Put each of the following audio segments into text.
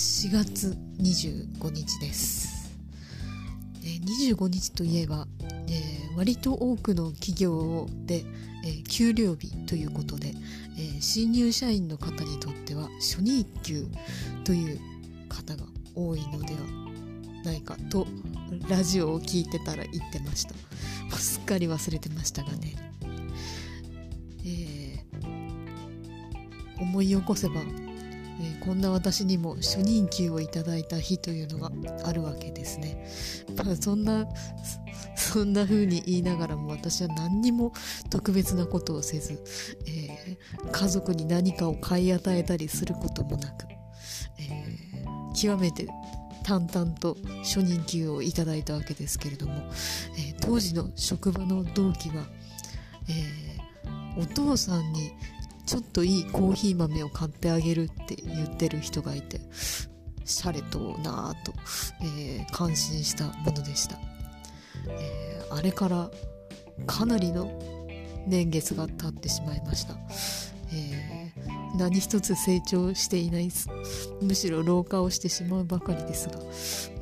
4月25日です、えー、25日といえば、えー、割と多くの企業で、えー、給料日ということで、え、新入社員の方にとっては初任給という方が多いのではないかとラジオを聞いてたら言ってました。すっかり忘れてましたがね、え、思い起こせば、こんな私にも初任給をいただいた日というのがあるわけですね。まあ、そんなそんな風に言いながらも私は何にも特別なことをせず、えー、家族に何かを買い与えたりすることもなく、えー、極めて淡々と初任給をいただいたわけですけれども、えー、当時の職場の同期は、えお父さんにちょっといいコーヒー豆を買ってあげるって言ってる人がいてシャレとなぁと、えー、感心したものでした、えー、あれからかなりの年月が経ってしまいました、えー、何一つ成長していないむしろ老化をしてしまうばかりですが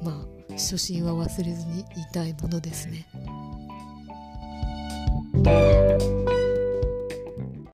まあ初心は忘れずにいたいものですね。